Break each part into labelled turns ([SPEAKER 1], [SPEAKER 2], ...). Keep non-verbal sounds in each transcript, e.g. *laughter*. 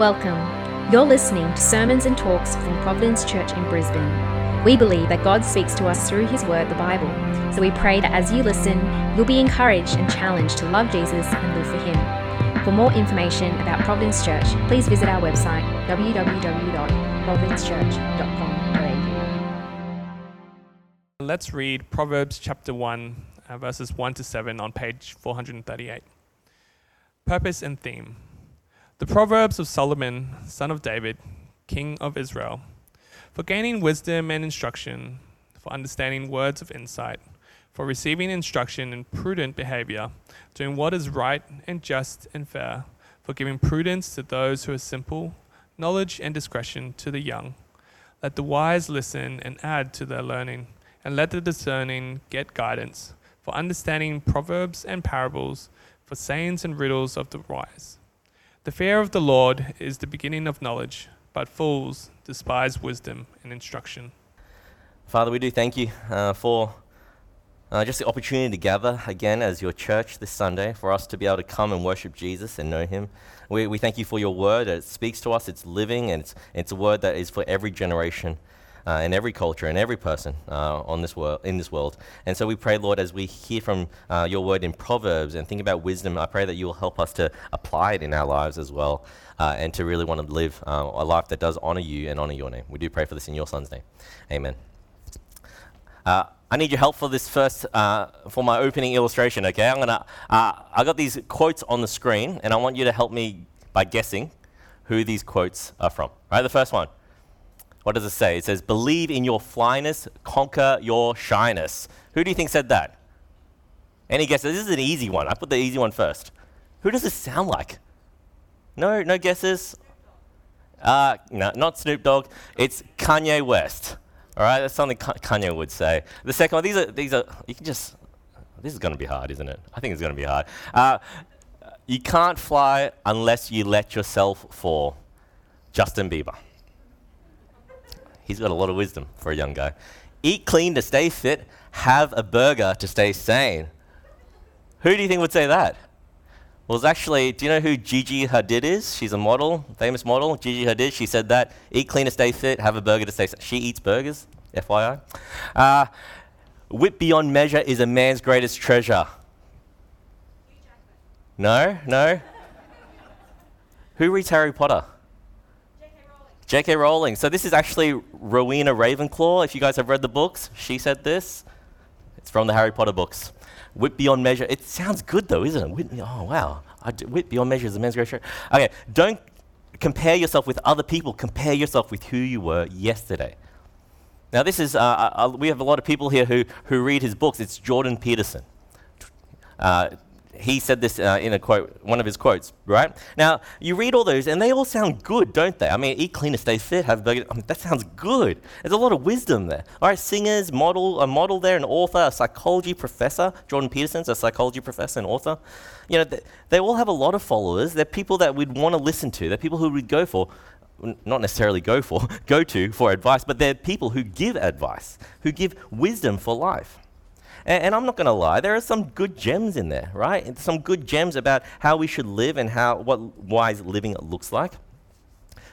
[SPEAKER 1] Welcome. You're listening to sermons and talks from Providence Church in Brisbane. We believe that God speaks to us through His Word, the Bible. So we pray that as you listen, you'll be encouraged and challenged to love Jesus and live for Him. For more information about Providence Church, please visit our website www.providencechurch.com.au.
[SPEAKER 2] Let's read Proverbs chapter 1, uh, verses 1 to 7 on page 438. Purpose and theme. The Proverbs of Solomon, son of David, king of Israel. For gaining wisdom and instruction, for understanding words of insight, for receiving instruction in prudent behavior, doing what is right and just and fair, for giving prudence to those who are simple, knowledge and discretion to the young. Let the wise listen and add to their learning, and let the discerning get guidance, for understanding proverbs and parables, for sayings and riddles of the wise. The fear of the Lord is the beginning of knowledge, but fools despise wisdom and instruction.
[SPEAKER 3] Father, we do thank you uh, for uh, just the opportunity to gather again as your church this Sunday, for us to be able to come and worship Jesus and know him. We, we thank you for your word. It speaks to us, it's living, and it's, it's a word that is for every generation. Uh, in every culture and every person uh, on this world, in this world. And so we pray, Lord, as we hear from uh, your word in Proverbs and think about wisdom, I pray that you will help us to apply it in our lives as well uh, and to really want to live uh, a life that does honor you and honor your name. We do pray for this in your son's name. Amen. Uh, I need your help for this first, uh, for my opening illustration, okay? I'm gonna, uh, I got these quotes on the screen, and I want you to help me by guessing who these quotes are from. All right, the first one. What does it say? It says, Believe in your flyness, conquer your shyness. Who do you think said that? Any guesses? This is an easy one. I put the easy one first. Who does this sound like? No, no guesses? Uh, no, not Snoop Dogg. It's Kanye West. All right, that's something Kanye would say. The second one, these are, these are, you can just, this is going to be hard, isn't it? I think it's going to be hard. Uh, you can't fly unless you let yourself fall. Justin Bieber. He's got a lot of wisdom for a young guy. Eat clean to stay fit, have a burger to stay sane. Who do you think would say that? Well, it's actually, do you know who Gigi Hadid is? She's a model, famous model. Gigi Hadid, she said that. Eat clean to stay fit, have a burger to stay She eats burgers, FYI. Uh, wit beyond measure is a man's greatest treasure. No, no. who reads Harry Potter? J.K. Rowling. So this is actually Rowena Ravenclaw. If you guys have read the books, she said this. It's from the Harry Potter books. Wit beyond measure. It sounds good though, isn't it? Wit, oh, wow. wit beyond measure is a man's great treasure. Okay, don't compare yourself with other people. Compare yourself with who you were yesterday. Now, this is, uh, uh, uh we have a lot of people here who, who read his books. It's Jordan Peterson. Uh, he said this uh, in a quote, one of his quotes, right? Now, you read all those, and they all sound good, don't they? I mean, eat cleaner, stay fit, have burger. I mean, that sounds good. There's a lot of wisdom there. All right, singers, model, a model there, an author, a psychology professor. Jordan Peterson's a psychology professor and author. You know, they, they all have a lot of followers. They're people that we'd want to listen to. They're people who we'd go for not necessarily go for, *laughs* go to for advice, but they're people who give advice, who give wisdom for life. And, and I'm not going to lie, there are some good gems in there, right? Some good gems about how we should live and how what wise living looks like.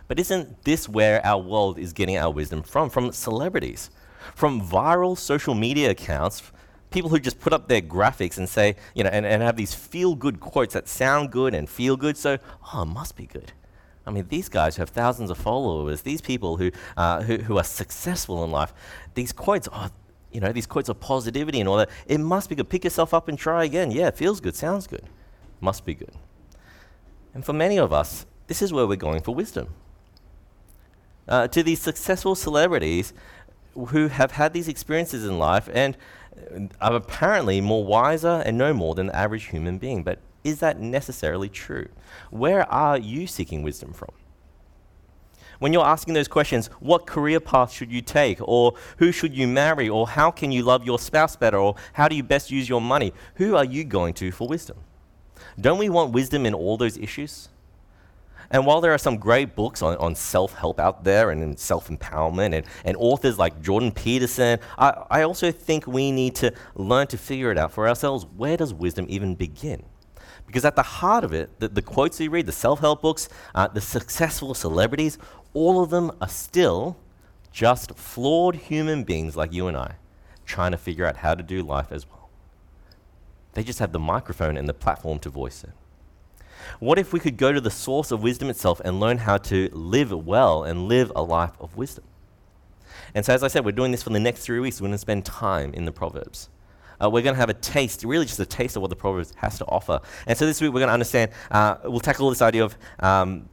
[SPEAKER 3] But isn't this where our world is getting our wisdom from? From celebrities, from viral social media accounts, people who just put up their graphics and say, you know, and, and have these feel good quotes that sound good and feel good. So, oh, it must be good. I mean, these guys who have thousands of followers, these people who, uh, who, who, are successful in life, these quotes, oh, you know, these quotes of positivity and all that, it must be good. Pick yourself up and try again. Yeah, it feels good, sounds good. Must be good. And for many of us, this is where we're going for wisdom. Uh, to these successful celebrities who have had these experiences in life and are apparently more wiser and know more than the average human being. But is that necessarily true? Where are you seeking wisdom from? When you're asking those questions, what career path should you take? Or who should you marry? Or how can you love your spouse better? Or how do you best use your money? Who are you going to for wisdom? Don't we want wisdom in all those issues? And while there are some great books on, on self help out there and self empowerment and, and authors like Jordan Peterson, I, I also think we need to learn to figure it out for ourselves. Where does wisdom even begin? Because at the heart of it, the, the quotes you read, the self help books, uh, the successful celebrities, all of them are still just flawed human beings like you and I, trying to figure out how to do life as well. They just have the microphone and the platform to voice it. What if we could go to the source of wisdom itself and learn how to live well and live a life of wisdom? And so, as I said, we're doing this for the next three weeks. We're going to spend time in the Proverbs. Uh, we're going to have a taste, really just a taste of what the Proverbs has to offer. And so this week we're going to understand, uh, we'll tackle this idea of um,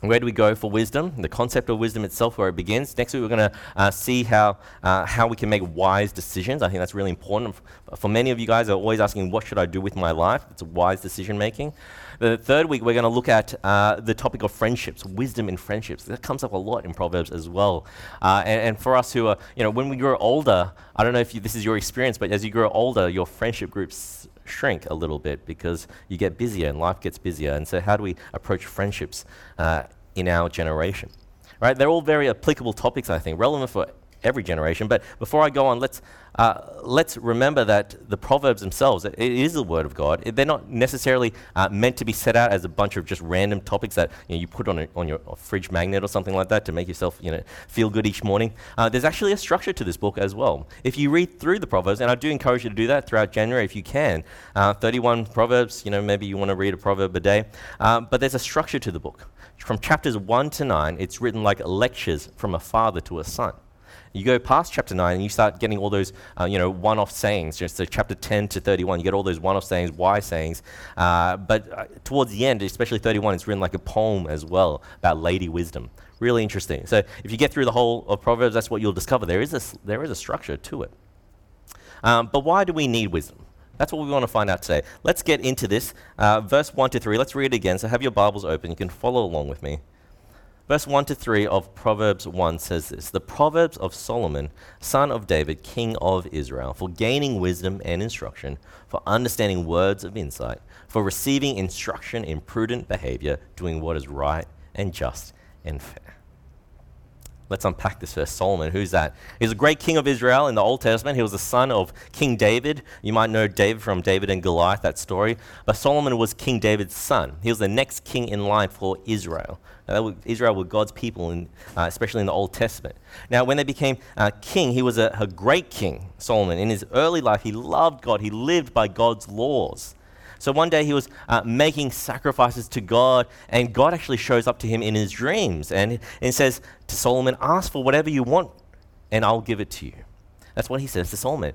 [SPEAKER 3] where do we go for wisdom? The concept of wisdom itself, where it begins. Next week, we're going to uh, see how, uh, how we can make wise decisions. I think that's really important. For many of you guys are always asking, what should I do with my life? It's wise decision making. The third week, we're going to look at uh, the topic of friendships, wisdom in friendships. That comes up a lot in Proverbs as well. Uh, and, and, for us who are, you know, when we grow older, I don't know if you, this is your experience, but as you grow older, your friendship groups shrink a little bit because you get busier and life gets busier. And so, how do we approach friendships uh, in our generation? Right? They're all very applicable topics, I think, relevant for every generation. But before I go on, let's, uh, let's remember that the Proverbs themselves, it is the Word of God. They're not necessarily uh, meant to be set out as a bunch of just random topics that you, know, you put on, a, on your fridge magnet or something like that to make yourself you know, feel good each morning. Uh, there's actually a structure to this book as well. If you read through the Proverbs, and I do encourage you to do that throughout January if you can, uh, 31 Proverbs, you know, maybe you want to read a proverb a day, uh, but there's a structure to the book. From chapters 1 to 9, it's written like lectures from a father to a son. You go past chapter 9 and you start getting all those, uh, you know, one-off sayings. Just so chapter 10 to 31, you get all those one-off sayings, why sayings. Uh, but uh, towards the end, especially 31, it's written like a poem as well about lady wisdom. Really interesting. So if you get through the whole of Proverbs, that's what you'll discover. There is a, there is a structure to it. Um, but why do we need wisdom? That's what we want to find out today. Let's get into this. Uh, verse 1 to 3. Let's read it again. So have your Bibles open. You can follow along with me. Verse 1 to 3 of Proverbs 1 says this The Proverbs of Solomon, son of David, king of Israel, for gaining wisdom and instruction, for understanding words of insight, for receiving instruction in prudent behavior, doing what is right and just and fair. Let's unpack this first. Solomon, who's that? He's a great king of Israel in the Old Testament. He was the son of King David. You might know David from David and Goliath, that story. But Solomon was King David's son. He was the next king in line for Israel. Now, Israel were God's people, in, uh, especially in the Old Testament. Now, when they became uh, king, he was a, a great king, Solomon. In his early life, he loved God, he lived by God's laws. So one day he was uh, making sacrifices to God, and God actually shows up to him in his dreams and, and says to Solomon, Ask for whatever you want, and I'll give it to you. That's what he says to Solomon.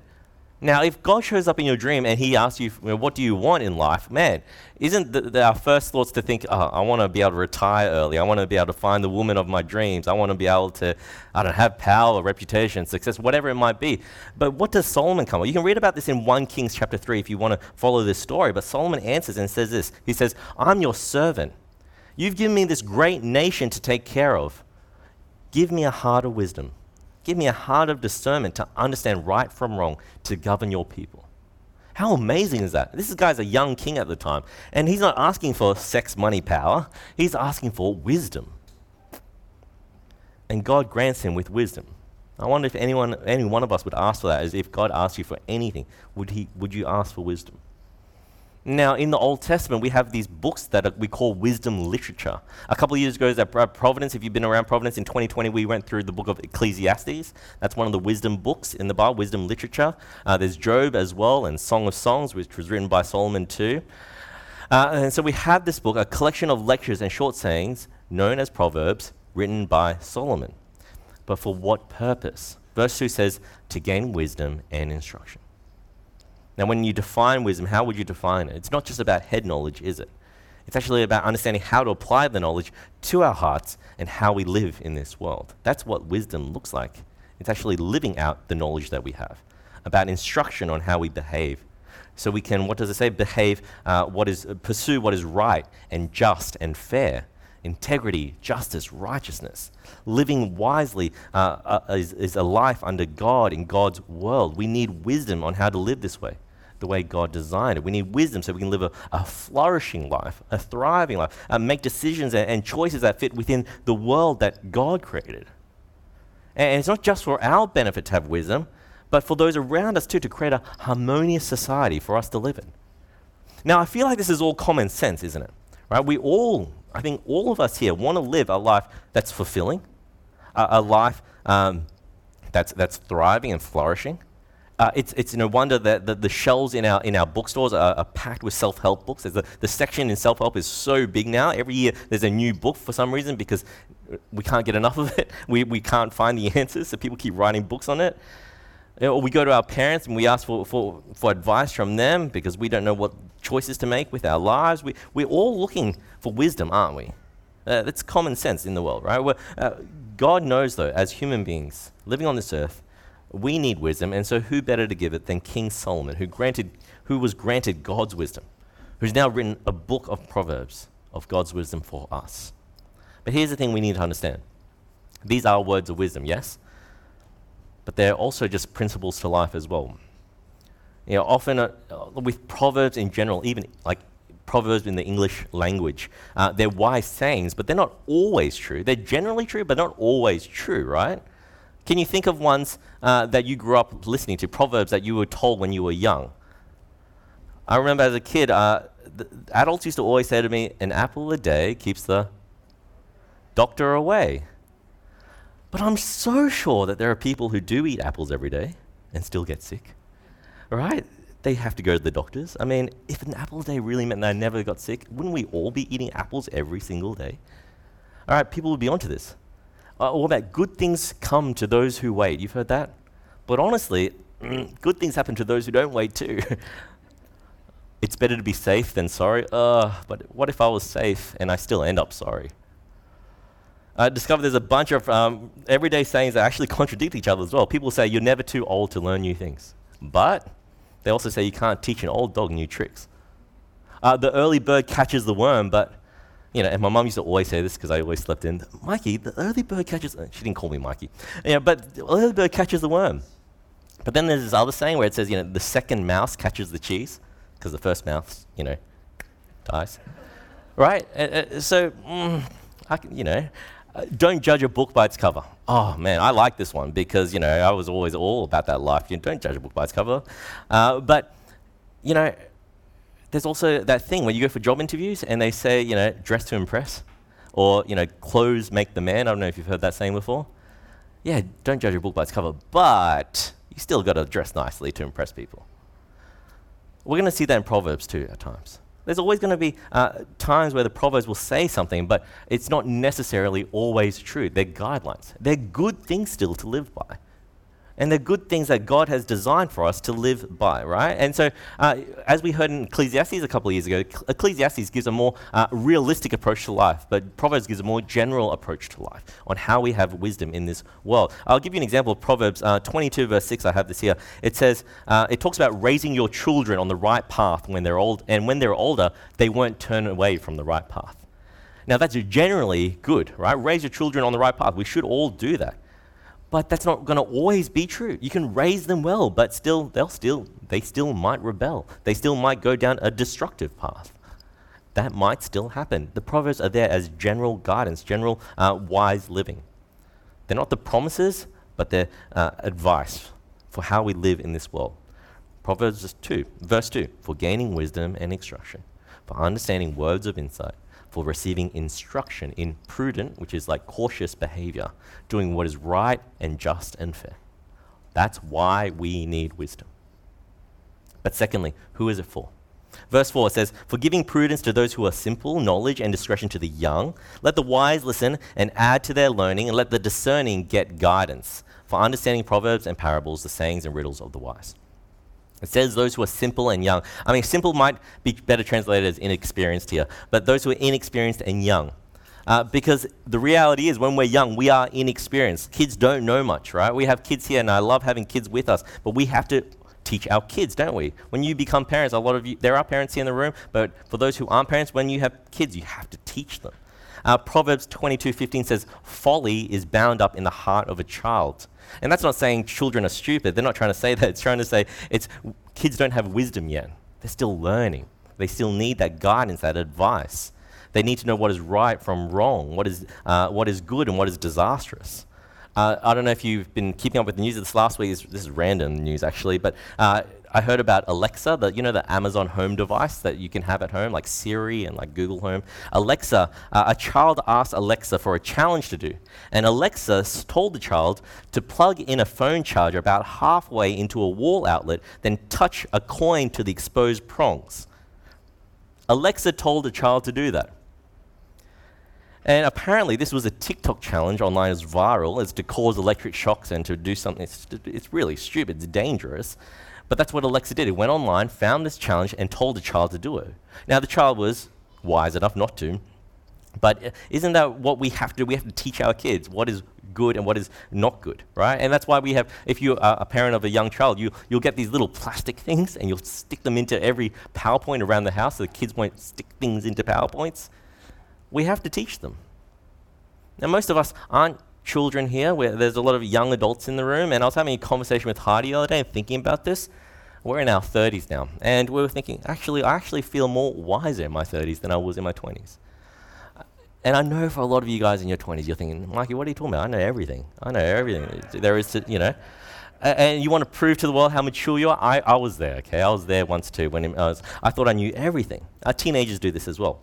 [SPEAKER 3] Now, if God shows up in your dream and He asks you, "What do you want in life?" Man, isn't our first thoughts to think, oh, "I want to be able to retire early. I want to be able to find the woman of my dreams. I want to be able to, I don't know, have power, reputation, success, whatever it might be." But what does Solomon come? With? You can read about this in 1 Kings chapter three if you want to follow this story. But Solomon answers and says this. He says, "I'm your servant. You've given me this great nation to take care of. Give me a heart of wisdom." Give me a heart of discernment to understand right from wrong, to govern your people. How amazing is that? This guy's a young king at the time, and he's not asking for sex, money, power. He's asking for wisdom. And God grants him with wisdom. I wonder if anyone, any one of us would ask for that, as if God asked you for anything, would, he, would you ask for wisdom? Now, in the Old Testament, we have these books that we call wisdom literature. A couple of years ago, at Providence, if you've been around Providence in 2020, we went through the book of Ecclesiastes. That's one of the wisdom books in the Bible, wisdom literature. Uh, there's Job as well, and Song of Songs, which was written by Solomon too. Uh, and so we have this book, a collection of lectures and short sayings known as Proverbs, written by Solomon. But for what purpose? Verse 2 says, to gain wisdom and instruction. Now, when you define wisdom, how would you define it? It's not just about head knowledge, is it? It's actually about understanding how to apply the knowledge to our hearts and how we live in this world. That's what wisdom looks like. It's actually living out the knowledge that we have, about instruction on how we behave. So we can, what does it say? Behave, uh, what is, pursue what is right and just and fair. Integrity, justice, righteousness. Living wisely uh, uh is, is a life under God in God's world. We need wisdom on how to live this way the way God designed it. We need wisdom so we can live a, a flourishing life, a thriving life, uh, make decisions and, and, choices that fit within the world that God created. And, and it's not just for our benefit to have wisdom, but for those around us too, to create a harmonious society for us to live in. Now, I feel like this is all common sense, isn't it? Right? We all, I think all of us here want to live a life that's fulfilling, a, a life um, that's, that's thriving and flourishing. Uh, it's, it's no wonder that the, the, shelves in our, in our bookstores are, are packed with self help books. A, the section in self help is so big now. Every year there's a new book for some reason because we can't get enough of it. *laughs* We, we can't find the answers, so people keep writing books on it. Or we go to our parents and we ask for, for, for advice from them because we don't know what choices to make with our lives. We, we're all looking for wisdom, aren't we? Uh, that's common sense in the world, right? Uh, God knows, though, as human beings living on this earth, we need wisdom, and so who better to give it than King Solomon, who, granted, who was granted God's wisdom, who's now written a book of Proverbs of God's wisdom for us. But here's the thing we need to understand these are words of wisdom, yes? But they're also just principles to life as well. You know, often uh, with Proverbs in general, even like Proverbs in the English language, uh, they're wise sayings, but they're not always true. They're generally true, but not always true, right? Can you think of ones uh, that you grew up listening to, proverbs that you were told when you were young? I remember as a kid, uh, adults used to always say to me, an apple a day keeps the doctor away. But I'm so sure that there are people who do eat apples every day and still get sick. Right? They have to go to the doctors. I mean, if an apple a day really meant they never got sick, wouldn't we all be eating apples every single day? All right, people would be onto this. Uh, all about good things come to those who wait. You've heard that? But honestly, good things happen to those who don't wait too. *laughs* it's better to be safe than sorry. Uh, but what if I was safe and I still end up sorry? I discovered there's a bunch of um, everyday sayings that actually *laughs* contradict each other as well. People say you're never too old to learn new things. But they also say you can't teach an old dog new tricks. Uh, the early bird catches the worm, but you know, and my mom used to always say this because I always slept in. Mikey, the early bird catches. Uh, she didn't call me Mikey. Yeah, but the early bird catches the worm. But then there's this other saying where it says, you know, the second mouse catches the cheese because the first mouse, you know, dies. right? Uh, uh, so, mm, I can, you know, uh, don't judge a book by its cover. Oh man, I like this one because you know I was always all about that life. You know, don't judge a book by its cover. But you know, there's also that thing where you go for job interviews and they say, you know, dress to impress, or you know, clothes make the man. I don't know if you've heard that saying before. Yeah, don't judge a book by its cover, but you still got to dress nicely to impress people. We're going to see that in Proverbs too at times. There's always going to be uh, times where the Proverbs will say something, but it's not necessarily always true. They're guidelines. They're good things still to live by and they're good things that God has designed for us to live by, right? And so, uh, as we heard in Ecclesiastes a couple of years ago, Ecclesiastes gives a more uh, realistic approach to life, but Proverbs gives a more general approach to life on how we have wisdom in this world. I'll give you an example of Proverbs uh, 22, verse 6. I have this here. It says, uh, it talks about raising your children on the right path when they're old, and when they're older, they won't turn away from the right path. Now, that's generally good, right? Raise your children on the right path. We should all do that. But that's not going to always be true. You can raise them well, but still, they'll still, they still might rebel. They still might go down a destructive path. That might still happen. The Proverbs are there as general guidance, general uh, wise living. They're not the promises, but they're uh, advice for how we live in this world. Proverbs 2, verse 2 for gaining wisdom and instruction, for understanding words of insight for receiving instruction in prudent, which is like cautious behavior, doing what is right and just and fair. That's why we need wisdom. But secondly, who is it for? Verse 4 says, For giving prudence to those who are simple, knowledge and discretion to the young, let the wise listen and add to their learning, and let the discerning get guidance, for understanding proverbs and parables, the sayings and riddles of the wise. It says those who are simple and young. I mean, simple might be better translated as inexperienced here, but those who are inexperienced and young. Uh, because the reality is, when we're young, we are inexperienced. Kids don't know much, right? We have kids here, and I love having kids with us, but we have to teach our kids, don't we? When you become parents, a lot of you, there are parents here in the room, but for those who aren't parents, when you have kids, you have to teach them. Uh, Proverbs 22:15 says, "Folly is bound up in the heart of a child." And that's not saying children are stupid. They're not trying to say that. It's trying to say it's kids don't have wisdom yet. They're still learning. They still need that guidance, that advice. They need to know what is right from wrong, what is, uh, what is good and what is disastrous. Uh, I don't know if you've been keeping up with the news of this last week. This is random news, actually, but uh, I heard about Alexa, the, you know, the Amazon home device that you can have at home, like Siri and like Google Home. Alexa, uh, a child asked Alexa for a challenge to do. And Alexa told the child to plug in a phone charger about halfway into a wall outlet, then touch a coin to the exposed prongs. Alexa told the child to do that. And apparently, this was a TikTok challenge online as viral as to cause electric shocks and to do something. It's, it's really stupid, it's dangerous. But that's what Alexa did. It went online, found this challenge, and told the child to do it. Now, the child was wise enough not to. But uh, isn't that what we have to do? We have to teach our kids what is good and what is not good, right? And that's why we have, if you are a parent of a young child, you, you'll get these little plastic things and you'll stick them into every PowerPoint around the house so the kids won't stick things into PowerPoints we have to teach them. Now, most of us aren't children here. there's a lot of young adults in the room, and I was having a conversation with Heidi the other day and thinking about this. We're in our 30s now, and we were thinking, actually, I actually feel more wiser in my 30s than I was in my 20s. And I know for a lot of you guys in your 20s, you're thinking, Mikey, what are you talking about? I know everything. I know everything there is to, you know. and you want to prove to the world how mature you are? I, I was there, okay? I was there once too when I, was, I thought I knew everything. Our teenagers do this as well.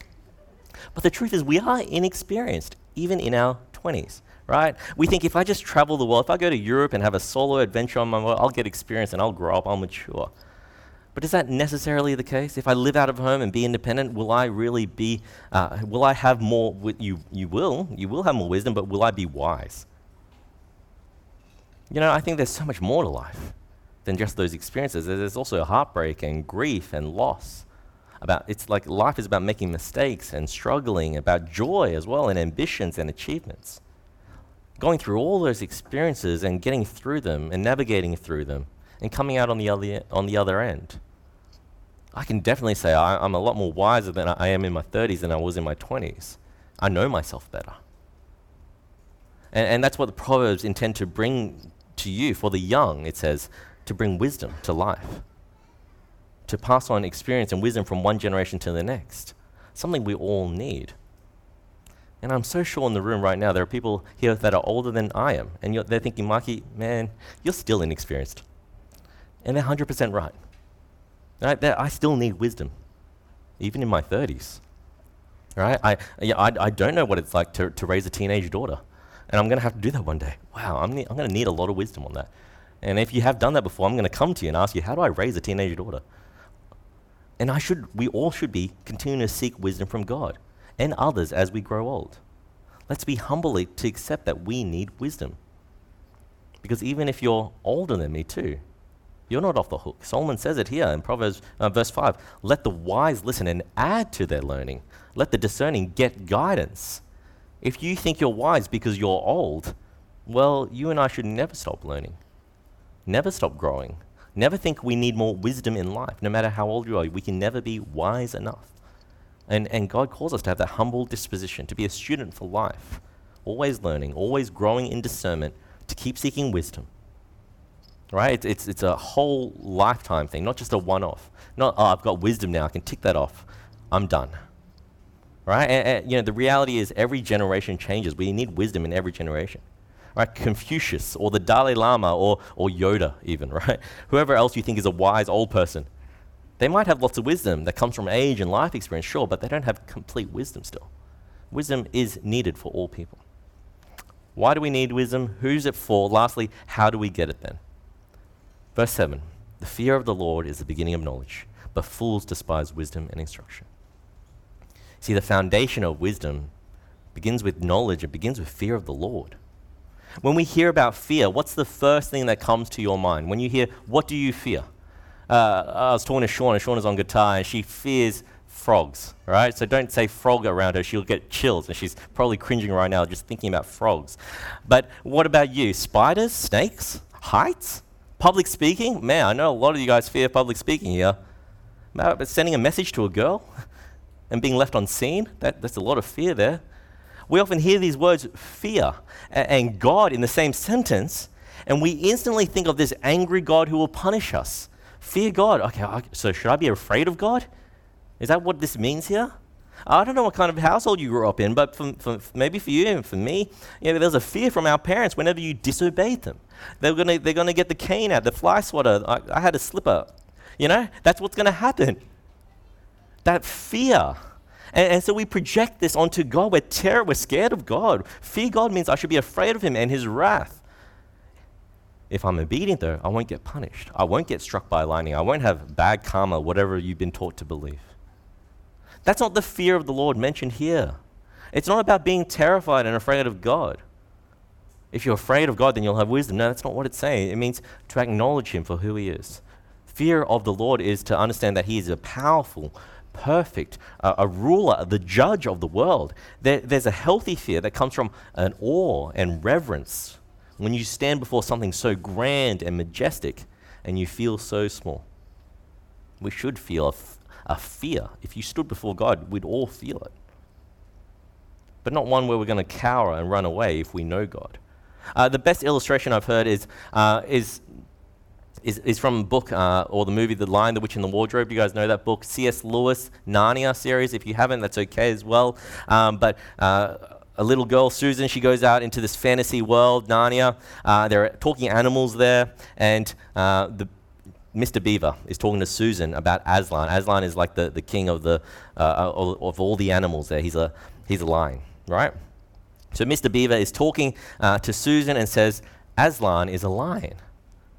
[SPEAKER 3] But the truth is, we are inexperienced, even in our 20s, right? We think if I just travel the world, if I go to Europe and have a solo adventure on my own, I'll get experience and I'll grow up, I'll mature. But is that necessarily the case? If I live out of home and be independent, will I really be, uh, will I have more, you, you will, you will have more wisdom, but will I be wise? You know, I think there's so much more to life than just those experiences. There's also heartbreak and grief and loss about it's like life is about making mistakes and struggling, about joy as well, and ambitions and achievements. Going through all those experiences and getting through them and navigating through them and coming out on the other, on the other end. I can definitely say I, am a lot more wiser than I am in my 30s than I was in my 20s. I know myself better. And, and that's what the Proverbs intend to bring to you for the young, it says, to bring wisdom to life to pass on experience and wisdom from one generation to the next. Something we all need. And I'm so sure in the room right now, there are people here that are older than I am. And they're thinking, Mikey, man, you're still inexperienced. And they're 100% right. right? I still need wisdom, even in my 30s. Right? I, yeah, I, I don't know what it's like to, to raise a teenage daughter. And I'm going to have to do that one day. Wow, I'm, ne- I'm going to need a lot of wisdom on that. And if you have done that before, I'm going to come to you and ask you, how do I raise a teenage daughter? And I should, we all should be continuing to seek wisdom from God and others as we grow old. Let's be humble to accept that we need wisdom. Because even if you're older than me too, you're not off the hook. Solomon says it here in Proverbs uh, verse 5 Let the wise listen and add to their learning. Let the discerning get guidance. If you think you're wise because you're old, well, you and I should never stop learning, never stop growing, Never think we need more wisdom in life. No matter how old you are, we can never be wise enough. And, and God calls us to have that humble disposition, to be a student for life, always learning, always growing in discernment, to keep seeking wisdom. Right? It's, it's, it's a whole lifetime thing, not just a one off. Not, oh, I've got wisdom now, I can tick that off. I'm done. Right? And, and, you know, the reality is every generation changes. We need wisdom in every generation right? Confucius or the Dalai Lama or, or Yoda, even, *laughs* right? Whoever else you think is a wise old person. They might have lots of wisdom that comes from age and life experience, sure, but they don't have complete wisdom still. Wisdom is needed for all people. Why do we need wisdom? Who's it for? Lastly, how do we get it then? Verse 7 The fear of the Lord is the beginning of knowledge, but fools despise wisdom and instruction. See, the foundation of wisdom begins with knowledge, it begins with fear of the Lord. When we hear about fear, what's the first thing that comes to your mind? When you hear, what do you fear? Uh, I was talking to Shauna, Shauna is on guitar, and she fears frogs, right? So don't say frog around her, she'll get chills, and she's probably cringing right now just thinking about frogs. But what about you? Spiders, snakes, heights, public speaking? Man, I know a lot of you guys fear public speaking here. But sending a message to a girl *laughs* and being left unseen, that, that's a lot of fear there we often hear these words, fear and God, in the same sentence, and we instantly think of this angry God who will punish us. Fear God. Okay, so should I be afraid of God? Is that what this means here? I don't know what kind of household you grew up in, but for, for, maybe for you and for me, you know, there's a fear from our parents whenever you disobeyed them. They're going to they're gonna get the cane out, the fly swatter. I, I had a slipper You know, that's what's going to happen. That fear. And, and, so we project this onto God. We're terror, we're scared of God. Fear God means I should be afraid of Him and His wrath. If I'm obedient, though, I won't get punished. I won't get struck by lightning. I won't have bad karma, whatever you've been taught to believe. That's not the fear of the Lord mentioned here. It's not about being terrified and afraid of God. If you're afraid of God, then you'll have wisdom. No, that's not what it's saying. It means to acknowledge Him for who He is. Fear of the Lord is to understand that He is a powerful, perfect, uh, a ruler, the judge of the world. There, there's a healthy fear that comes from an awe and reverence when you stand before something so grand and majestic and you feel so small. We should feel a, f- a fear. If you stood before God, we'd all feel it. But not one where we're going to cower and run away if we know God. Uh, the best illustration I've heard is, uh, is, is, is, from a book uh, or the movie The Lion, the Witch, and the Wardrobe. You guys know that book? C.S. Lewis, Narnia series. If you haven't, that's okay as well. Um, but uh, a little girl, Susan, she goes out into this fantasy world, Narnia. Uh, there are talking animals there, and uh, the Mr. Beaver is talking to Susan about Aslan. Aslan is like the, the king of, the, of, of all the animals there. He's a, he's a lion, right? So Mr. Beaver is talking uh, to Susan and says, Aslan is a lion.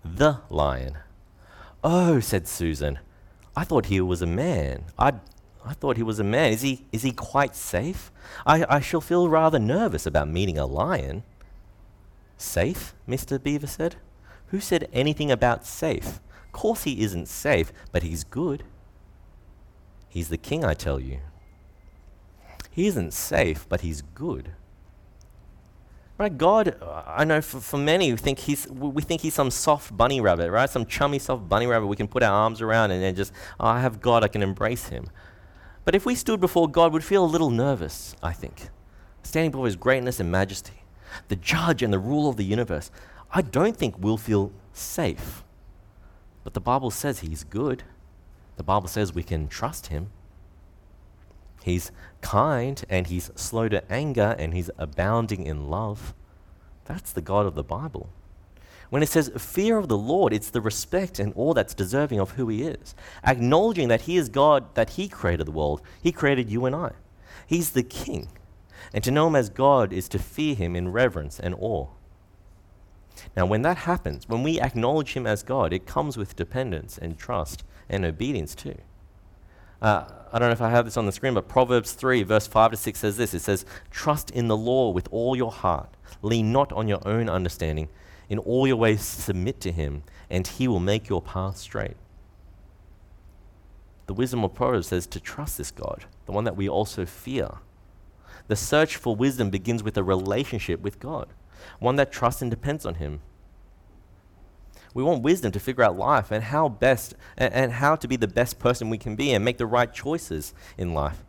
[SPEAKER 3] The lion. Oh, said Susan. I thought he was a man. I, I thought he was a man. Is he, is he quite safe? I, I shall feel rather nervous about meeting a lion. Safe? Mr. Beaver said. Who said anything about safe? Of course he isn't safe, but he's good. He's the king, I tell you. He isn't safe, but he's good. Right, God, I know for, for many we think he's we think he's some soft bunny rabbit, right? Some chummy soft bunny rabbit we can put our arms around and then just, oh, I have God, I can embrace him. But if we stood before God, we'd feel a little nervous, I think. Standing before his greatness and majesty, the judge and the ruler of the universe, I don't think we'll feel safe. But the Bible says he's good. The Bible says we can trust him. He's kind and he's slow to anger and he's abounding in love. That's the God of the Bible. When it says fear of the Lord, it's the respect and awe that's deserving of who he is. Acknowledging that he is God, that he created the world, he created you and I. He's the king. And to know him as God is to fear him in reverence and awe. Now, when that happens, when we acknowledge him as God, it comes with dependence and trust and obedience too. Uh, I don't know if I have this on the screen, but Proverbs 3, verse 5 to 6 says this It says, Trust in the Lord with all your heart, lean not on your own understanding. In all your ways, submit to him, and he will make your path straight. The wisdom of Proverbs says to trust this God, the one that we also fear. The search for wisdom begins with a relationship with God, one that trusts and depends on him. We want wisdom to figure out life and how best and, and how to be the best person we can be and make the right choices in life.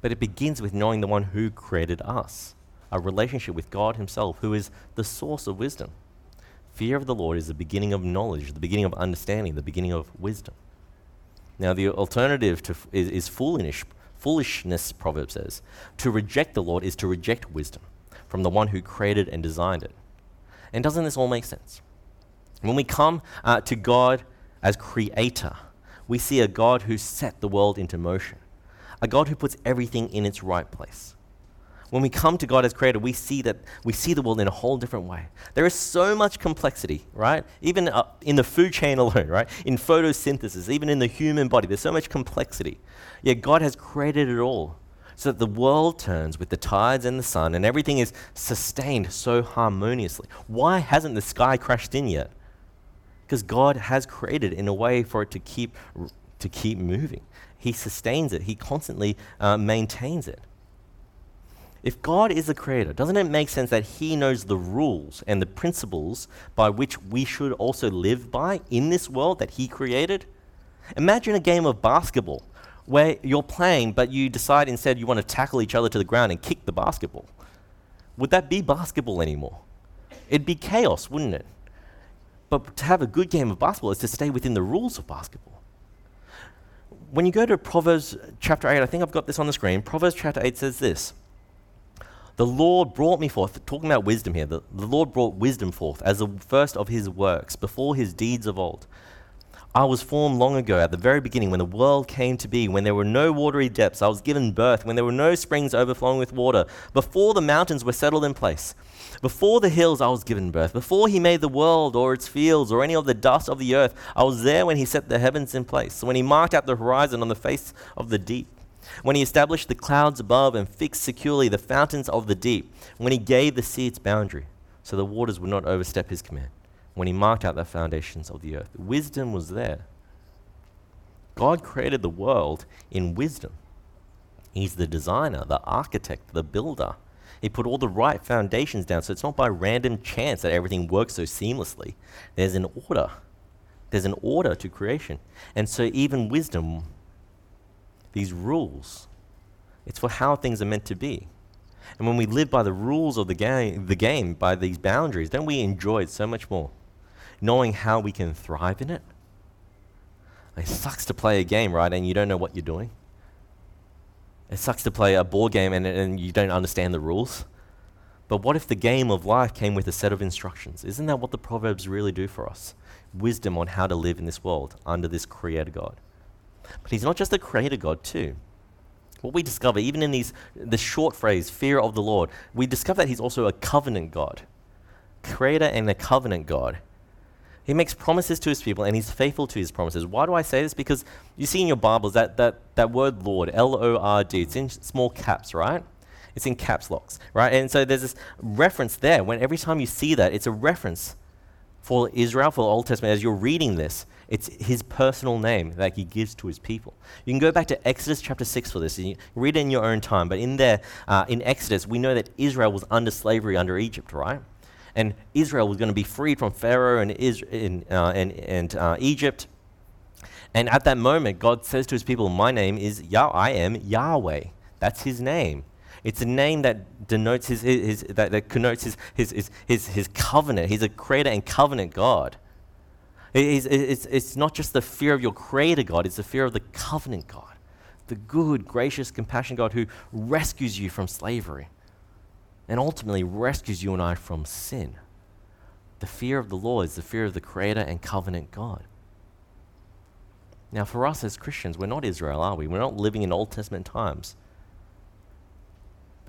[SPEAKER 3] But it begins with knowing the one who created us, a relationship with God Himself, who is the source of wisdom. Fear of the Lord is the beginning of knowledge, the beginning of understanding, the beginning of wisdom. Now, the alternative to is, is foolish, foolishness, Proverbs says. To reject the Lord is to reject wisdom from the one who created and designed it. And doesn't this all make sense? When we come uh, to God as creator, we see a God who set the world into motion, a God who puts everything in its right place. When we come to God as creator, we see that we see the world in a whole different way. There is so much complexity, right? Even uh, in the food chain *laughs* alone, right? In photosynthesis, even in the human body, there's so much complexity. Yet God has created it all so that the world turns with the tides and the sun and everything is sustained so harmoniously. Why hasn't the sky crashed in yet? because God has created in a way for it to keep, to keep moving. He sustains it, He constantly uh, maintains it. If God is the creator, doesn't it make sense that He knows the rules and the principles by which we should also live by in this world that He created? Imagine a game of basketball where you're playing, but you decide instead you want to tackle each other to the ground and kick the basketball. Would that be basketball anymore? It'd be chaos, wouldn't it? But to have a good game of basketball is to stay within the rules of basketball. When you go to Proverbs chapter 8, I think I've got this on the screen. Proverbs chapter 8 says this The Lord brought me forth, talking about wisdom here, the, the Lord brought wisdom forth as the first of his works, before his deeds of old. I was formed long ago, at the very beginning, when the world came to be, when there were no watery depths. I was given birth, when there were no springs overflowing with water, before the mountains were settled in place. Before the hills, I was given birth. Before he made the world or its fields or any of the dust of the earth, I was there when he set the heavens in place, when he marked out the horizon on the face of the deep, when he established the clouds above and fixed securely the fountains of the deep, when he gave the sea its boundary, so the waters would not overstep his command when he marked out the foundations of the earth. Wisdom was there. God created the world in wisdom. He's the designer, the architect, the builder. He put all the right foundations down, so it's not by random chance that everything works so seamlessly. There's an order. There's an order to creation. And so, even wisdom, these rules, it's for how things are meant to be. And when we live by the rules of the game, the game, by these boundaries, then we enjoy it so much more knowing how we can thrive in it. It sucks to play a game, right, and you don't know what you're doing. It sucks to play a board game and, and you don't understand the rules. But what if the game of life came with a set of instructions? Isn't that what the Proverbs really do for us? Wisdom on how to live in this world under this Creator God. But He's not just a Creator God, too. What we discover, even in these, the short phrase, fear of the Lord, we discover that He's also a covenant God. Creator and a covenant God. He makes promises to his people and he's faithful to his promises. Why do I say this? Because you see in your Bibles that, that, that word Lord, L O R D, it's in small caps, right? It's in caps locks, right? And so there's this reference there. When every time you see that, it's a reference for Israel, for the Old Testament. As you're reading this, it's his personal name that he gives to his people. You can go back to Exodus chapter 6 for this. And you read it in your own time. But in there, uh, in Exodus, we know that Israel was under slavery under Egypt, right? and Israel was going to be freed from Pharaoh and, in, uh, and, and uh, Egypt. And at that moment, God says to his people, My name is Yah, I am Yahweh. That's his name. It's a name that denotes his, his, his that, that, connotes his, his, his, his, covenant. He's a creator and covenant God. It's, it's, it's not just the fear of your creator God, it's the fear of the covenant God. The good, gracious, compassionate God who rescues you from slavery and ultimately rescues you and I from sin. The fear of the Lord is the fear of the Creator and covenant God. Now, for us as Christians, we're not Israel, are we? We're not living in Old Testament times.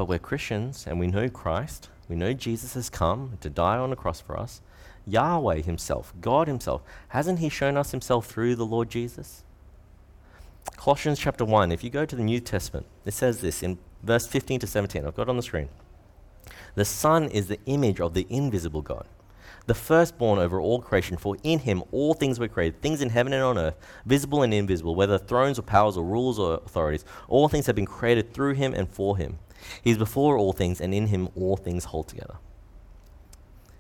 [SPEAKER 3] But we're Christians and we know Christ. We know Jesus has come to die on the cross for us. Yahweh Himself, God Himself, hasn't He shown us Himself through the Lord Jesus? Colossians chapter 1, if you go to the New Testament, it says this in verse 15 to 17. I've got it on the screen. The Son is the image of the invisible God, the firstborn over all creation, for in him all things were created, things in heaven and on earth, visible and invisible, whether thrones or powers or rules or authorities. All things have been created through him and for him. He is before all things, and in him all things hold together.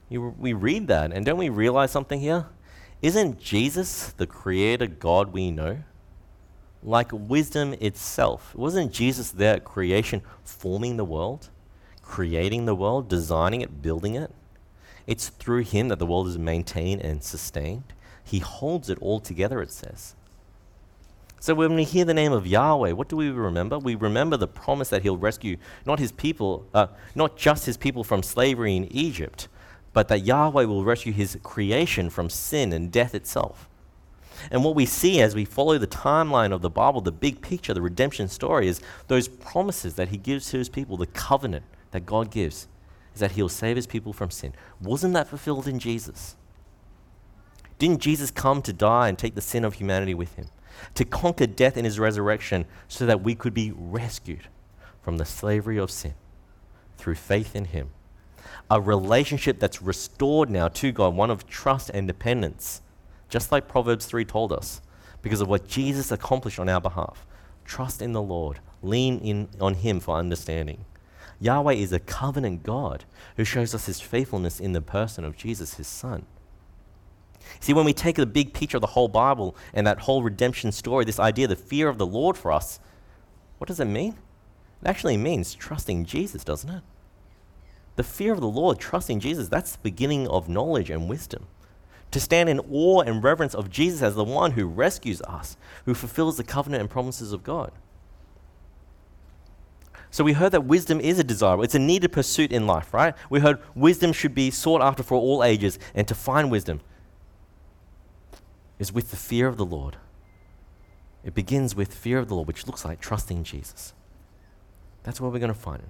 [SPEAKER 3] You, we read that, and don't we realize something here? Isn't Jesus the creator God we know? Like wisdom itself. Wasn't Jesus there at creation forming the world? creating the world, designing it, building it. It's through him that the world is maintained and sustained. He holds it all together, it says. So when we hear the name of Yahweh, what do we remember? We remember the promise that he'll rescue not his people, uh, not just his people from slavery in Egypt, but that Yahweh will rescue his creation from sin and death itself. And what we see as we follow the timeline of the Bible, the big picture, the redemption story, is those promises that he gives to his people, the covenant, that God gives is that he'll save his people from sin. Wasn't that fulfilled in Jesus? Didn't Jesus come to die and take the sin of humanity with him? To conquer death in his resurrection so that we could be rescued from the slavery of sin through faith in him. A relationship that's restored now to God, one of trust and dependence, just like Proverbs 3 told us, because of what Jesus accomplished on our behalf. Trust in the Lord, lean in on him for understanding. Yahweh is a covenant God who shows us his faithfulness in the person of Jesus, his son. See, when we take the big picture of the whole Bible and that whole redemption story, this idea, the fear of the Lord for us, what does it mean? It actually means trusting Jesus, doesn't it? The fear of the Lord, trusting Jesus, that's the beginning of knowledge and wisdom. To stand in awe and reverence of Jesus as the one who rescues us, who fulfills the covenant and promises of God. So we heard that wisdom is a desirable, it's a needed pursuit in life, right? We heard wisdom should be sought after for all ages and to find wisdom. Is with the fear of the Lord. It begins with fear of the Lord, which looks like trusting Jesus. That's what we're going to find. it.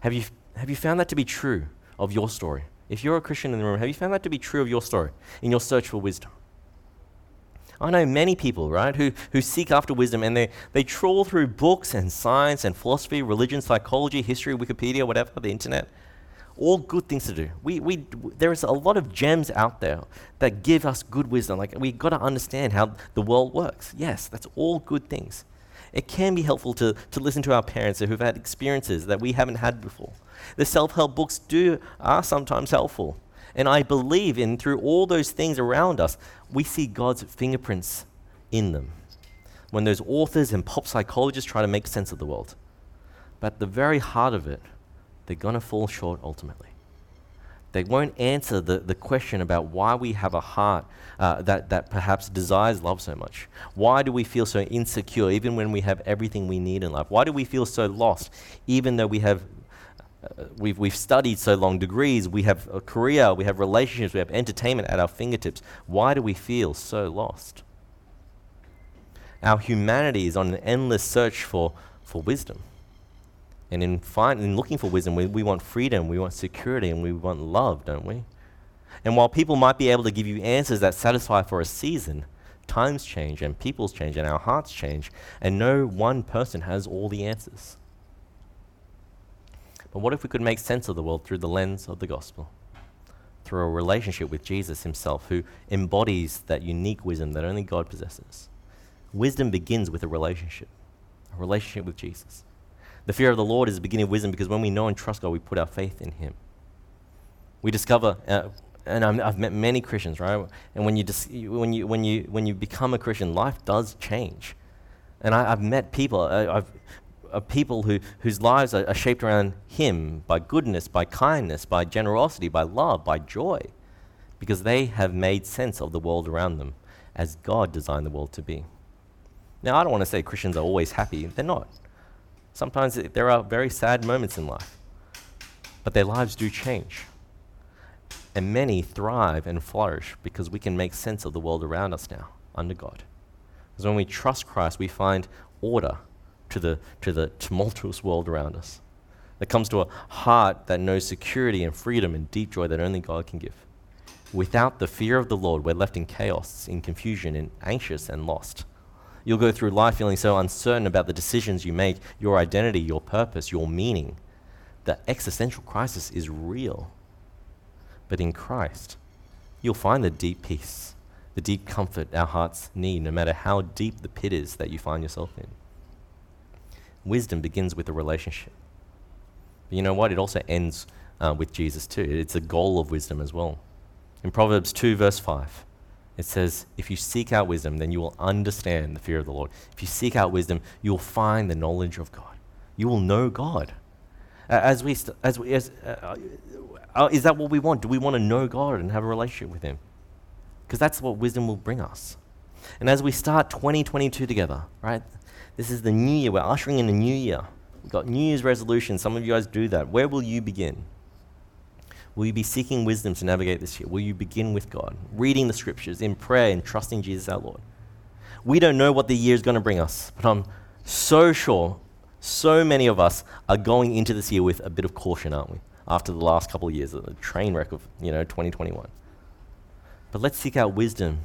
[SPEAKER 3] Have you, have you found that to be true of your story? If you're a Christian in the room, have you found that to be true of your story in your search for wisdom? I know many people, right, who, who seek after wisdom and they, they trawl through books and science and philosophy, religion, psychology, history, Wikipedia, whatever, the internet. All good things to do. We, we, there is a lot of gems out there that give us good wisdom. Like, we've got to understand how the world works. Yes, that's all good things. It can be helpful to, to listen to our parents who've had experiences that we haven't had before. The self help books do, are sometimes helpful. And I believe in through all those things around us, we see God's fingerprints in them. When those authors and pop psychologists try to make sense of the world. But at the very heart of it, they're going to fall short ultimately. They won't answer the, the question about why we have a heart uh, that, that perhaps desires love so much. Why do we feel so insecure even when we have everything we need in life? Why do we feel so lost even though we have uh, we've, we've studied so long degrees, we have a career, we have relationships, we have entertainment at our fingertips. Why do we feel so lost? Our humanity is on an endless search for, for wisdom. And in, find, in looking for wisdom, we, we want freedom, we want security, and we want love, don't we? And while people might be able to give you answers that satisfy for a season, times change and peoples change and our hearts change, and no one person has all the answers. But what if we could make sense of the world through the lens of the gospel? Through a relationship with Jesus himself, who embodies that unique wisdom that only God possesses. Wisdom begins with a relationship, a relationship with Jesus. The fear of the Lord is the beginning of wisdom because when we know and trust God, we put our faith in Him. We discover, uh, and i have met many Christians, right? And when you, dis- when, you, when, you, when you become a Christian, life does change. And I, have met people, uh, I've of people who, whose lives are, are shaped around Him by goodness, by kindness, by generosity, by love, by joy, because they have made sense of the world around them as God designed the world to be. Now, I don't want to say Christians are always happy, they're not. Sometimes there are very sad moments in life, but their lives do change. And many thrive and flourish because we can make sense of the world around us now under God. Because when we trust Christ, we find order to the, to the tumultuous world around us. That comes to a heart that knows security and freedom and deep joy that only God can give. Without the fear of the Lord, we're left in chaos, in confusion, and anxious and lost. You'll go through life feeling so uncertain about the decisions you make, your identity, your purpose, your meaning. The existential crisis is real. But in Christ, you'll find the deep peace, the deep comfort our hearts need, no matter how deep the pit is that you find yourself in wisdom begins with a relationship. But you know what? It also ends uh, with Jesus too. It's a goal of wisdom as well. In Proverbs 2, verse 5, it says, If you seek out wisdom, then you will understand the fear of the Lord. If you seek out wisdom, you will find the knowledge of God. You will know God. Uh, as we, st- as we, as, uh, uh, is that what we want? Do we want to know God and have a relationship with Him? Because that's what wisdom will bring us. And as we start 2022 together, right? This is the new year. We're ushering in a new year. We've got New Year's resolutions. Some of you guys do that. Where will you begin? Will you be seeking wisdom to navigate this year? Will you begin with God, reading the scriptures in prayer and trusting Jesus our Lord? We don't know what the year is going to bring us, but I'm so sure so many of us are going into this year with a bit of caution, aren't we? After the last couple of years, the train wreck of, you know, 2021. But let's seek out wisdom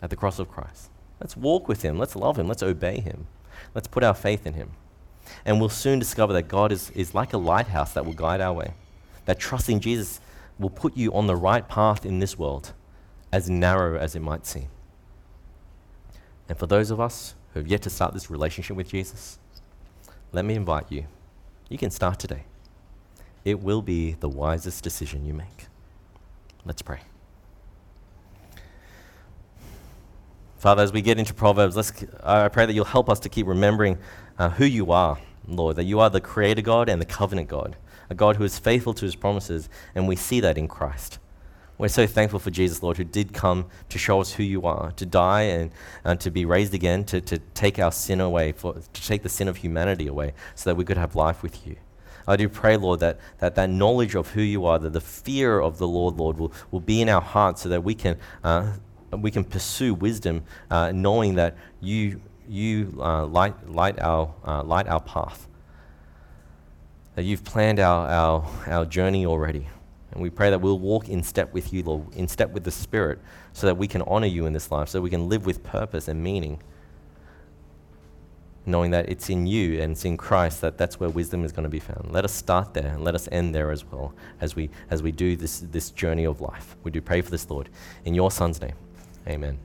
[SPEAKER 3] at the cross of Christ. Let's walk with him. Let's love him. Let's obey him. Let's put our faith in Him. And we'll soon discover that God is, is like a lighthouse that will guide our way. That trusting Jesus will put you on the right path in this world, as narrow as it might seem. And for those of us who have yet to start this relationship with Jesus, let me invite you. You can start today. It will be the wisest decision you make. Let's pray. Father, as we get into Proverbs, let's, I pray that you'll help us to keep remembering uh, who you are, Lord, that you are the creator God and the covenant God, a God who is faithful to his promises, and we see that in Christ. We're so thankful for Jesus, Lord, who did come to show us who you are, to die and, and to be raised again, to, to take our sin away, for, to take the sin of humanity away, so that we could have life with you. I do pray, Lord, that, that that knowledge of who you are, that the fear of the Lord, Lord, will, will be in our hearts so that we can uh, we can pursue wisdom, uh, knowing that you, you uh, light, light, our, uh, light our path. That you've planned our, our, our journey already. And we pray that we'll walk in step with you, Lord, in step with the Spirit, so that we can honor you in this life, so we can live with purpose and meaning knowing that it's in you and it's in Christ that that's where wisdom is going to be found. Let us start there and let us end there as well as we, as we do this, this journey of life. We do pray for this, Lord. In your Son's name, amen.